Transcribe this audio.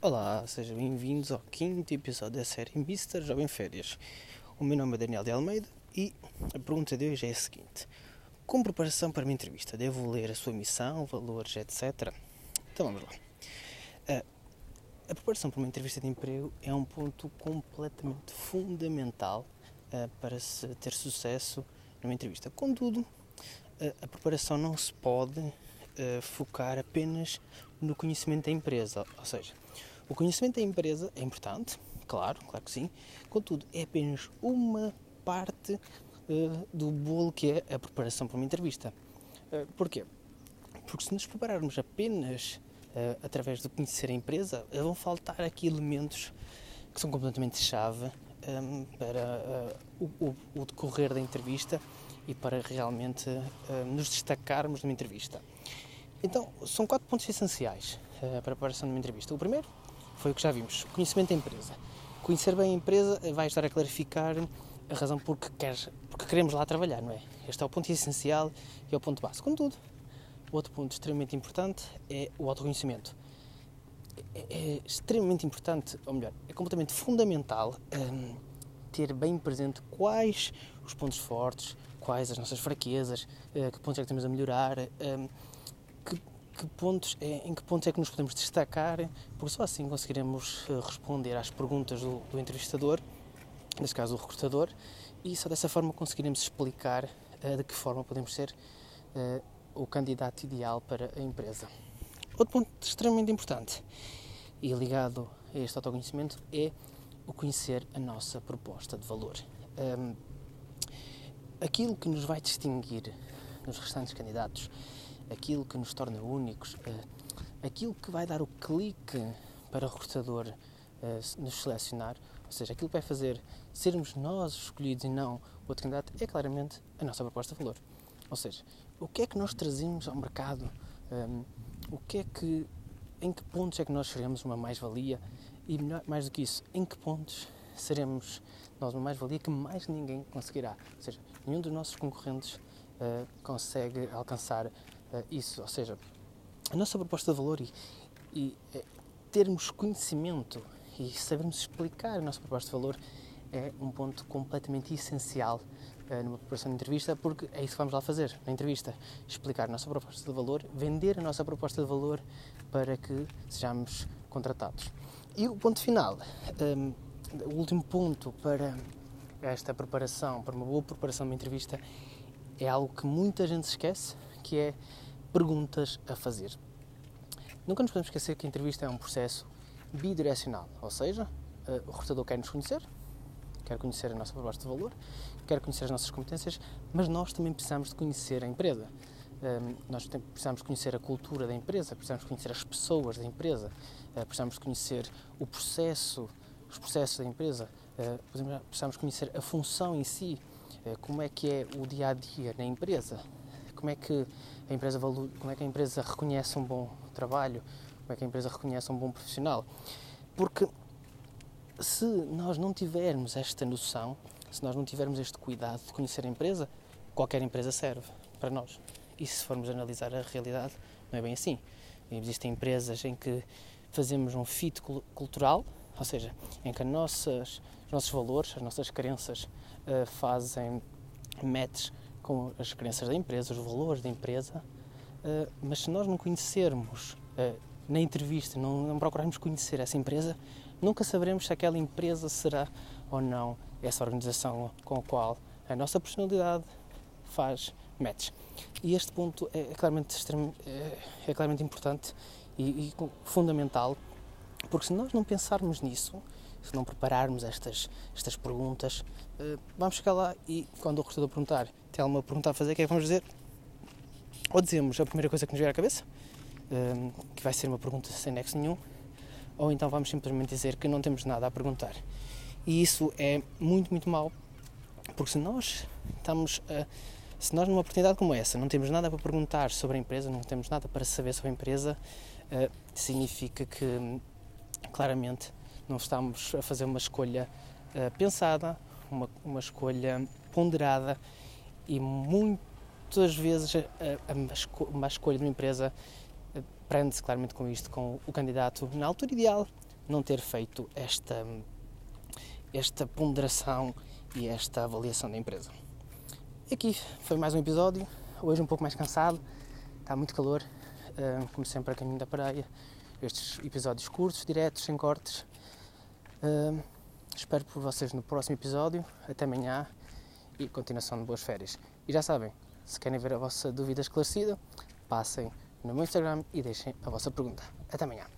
Olá, sejam bem-vindos ao quinto episódio da série Mr. Jovem Férias. O meu nome é Daniel de Almeida e a pergunta de hoje é a seguinte: Como preparação para uma entrevista, devo ler a sua missão, valores, etc? Então vamos lá. Ah, a preparação para uma entrevista de emprego é um ponto completamente fundamental ah, para se ter sucesso numa entrevista. Contudo, ah, a preparação não se pode focar apenas no conhecimento da empresa, ou seja, o conhecimento da empresa é importante, claro, claro que sim, contudo, é apenas uma parte uh, do bolo que é a preparação para uma entrevista. Uh, porquê? Porque se nos prepararmos apenas uh, através de conhecer a empresa, vão faltar aqui elementos que são completamente chave um, para o, o, o, decorrer da entrevista e para realmente nos destacarmos numa entrevista. Então, são quatro pontos essenciais para a preparação de uma entrevista. O primeiro foi o que já vimos. Conhecimento da empresa. Conhecer bem a empresa vai estar a clarificar a razão porque, queres, porque queremos lá trabalhar, não é? Este é o ponto essencial e é o ponto básico. Contudo, outro ponto extremamente importante é o autoconhecimento. É, é extremamente importante, ou melhor, é completamente fundamental hum, ter bem presente quais os pontos fortes, quais as nossas fraquezas, uh, que pontos é que temos a melhorar, hum, que que pontos é, em que pontos é que nos podemos destacar, porque só assim conseguiremos eh, responder às perguntas do, do entrevistador, neste caso o recrutador, e só dessa forma conseguiremos explicar uh, de que forma podemos ser uh, o candidato ideal para a empresa. Outro ponto extremamente importante e ligado a este autoconhecimento é o conhecer a nossa proposta de valor. Um, aquilo que nos vai distinguir nos restantes candidatos aquilo que nos torna únicos, eh, aquilo que vai dar o clique para o recrutador eh, nos selecionar, ou seja, aquilo que vai fazer sermos nós escolhidos e não outro candidato, é claramente a nossa proposta de valor. Ou seja, o que é que nós trazemos ao mercado, ehm, o que é que, em que pontos é que nós seremos uma mais-valia e, melhor, mais do que isso, em que pontos seremos nós uma mais-valia que mais ninguém conseguirá. Ou seja, nenhum dos nossos concorrentes uh, consegue alcançar uh, isso. Ou seja, a nossa proposta de valor e, e é, termos conhecimento e sabermos explicar a nossa proposta de valor é um ponto completamente essencial uh, numa preparação de entrevista, porque é isso que vamos lá fazer na entrevista: explicar a nossa proposta de valor, vender a nossa proposta de valor para que sejamos contratados. E o ponto final, um, o último ponto para esta preparação, para uma boa preparação de uma entrevista, é algo que muita gente esquece, que é perguntas a fazer. Nunca nos podemos esquecer que a entrevista é um processo bidirecional, ou seja, eh, o recrutador quer nos conhecer, quer conhecer a nossa proposta de valor, quer conhecer as nossas competências, mas nós também precisamos de conhecer a empresa. Um, nós precisamos conhecer a cultura da empresa, precisamos conhecer as pessoas da empresa, uh, precisamos conhecer o processo, os processos da empresa, uh, precisamos conhecer a função em si, como é que é o dia a dia na empresa, como é que a empresa como é que a empresa reconhece um bom trabalho, como é que a empresa reconhece um bom profissional. Porque se nós não tivermos esta noção, se nós não tivermos este cuidado de conhecer a empresa, qualquer empresa serve para nós. E se formos analisar a realidade, não é bem assim. Existem empresas em que fazemos um fit cultural, ou seja, em que nossas, os nossos valores, as nossas crenças uh, fazem match com as crenças da empresa, os valores da empresa, uh, mas se nós não conhecermos uh, na entrevista, não, procurarmos conhecer essa empresa, nunca saberemos se aquela empresa será ou não essa organização com a qual a nossa personalidade faz match. E este ponto é, é claramente, extremo, é, é, claramente importante e, e, fundamental, porque se nós não pensarmos nisso, se não prepararmos estas, estas perguntas, uh, vamos chegar lá e quando o recrutador perguntar, tem alguma pergunta a fazer, o que é que vamos dizer? Ou dizemos a primeira coisa que nos vier à cabeça, uh, que vai ser uma pergunta sem nexo nenhum, ou então vamos simplesmente dizer que não temos nada a perguntar. E isso é muito, muito mau, porque se nós estamos a. Se nós numa oportunidade como essa não temos nada para perguntar sobre a empresa, não temos nada para saber sobre a empresa, uh, significa que claramente não estamos a fazer uma escolha uh, pensada, uma, uma escolha ponderada e muitas vezes a, a, uma escolha de uma empresa uh, prende-se claramente com isto, com o candidato na altura ideal não ter feito esta, esta ponderação e esta avaliação da empresa. Aqui foi mais um episódio, hoje um pouco mais cansado, está muito calor, como sempre a caminho da praia, estes episódios curtos, diretos, sem cortes. Espero por vocês no próximo episódio, até amanhã e continuação de boas férias. E já sabem, se querem ver a vossa dúvida esclarecida, passem no meu Instagram e deixem a vossa pergunta. Até amanhã.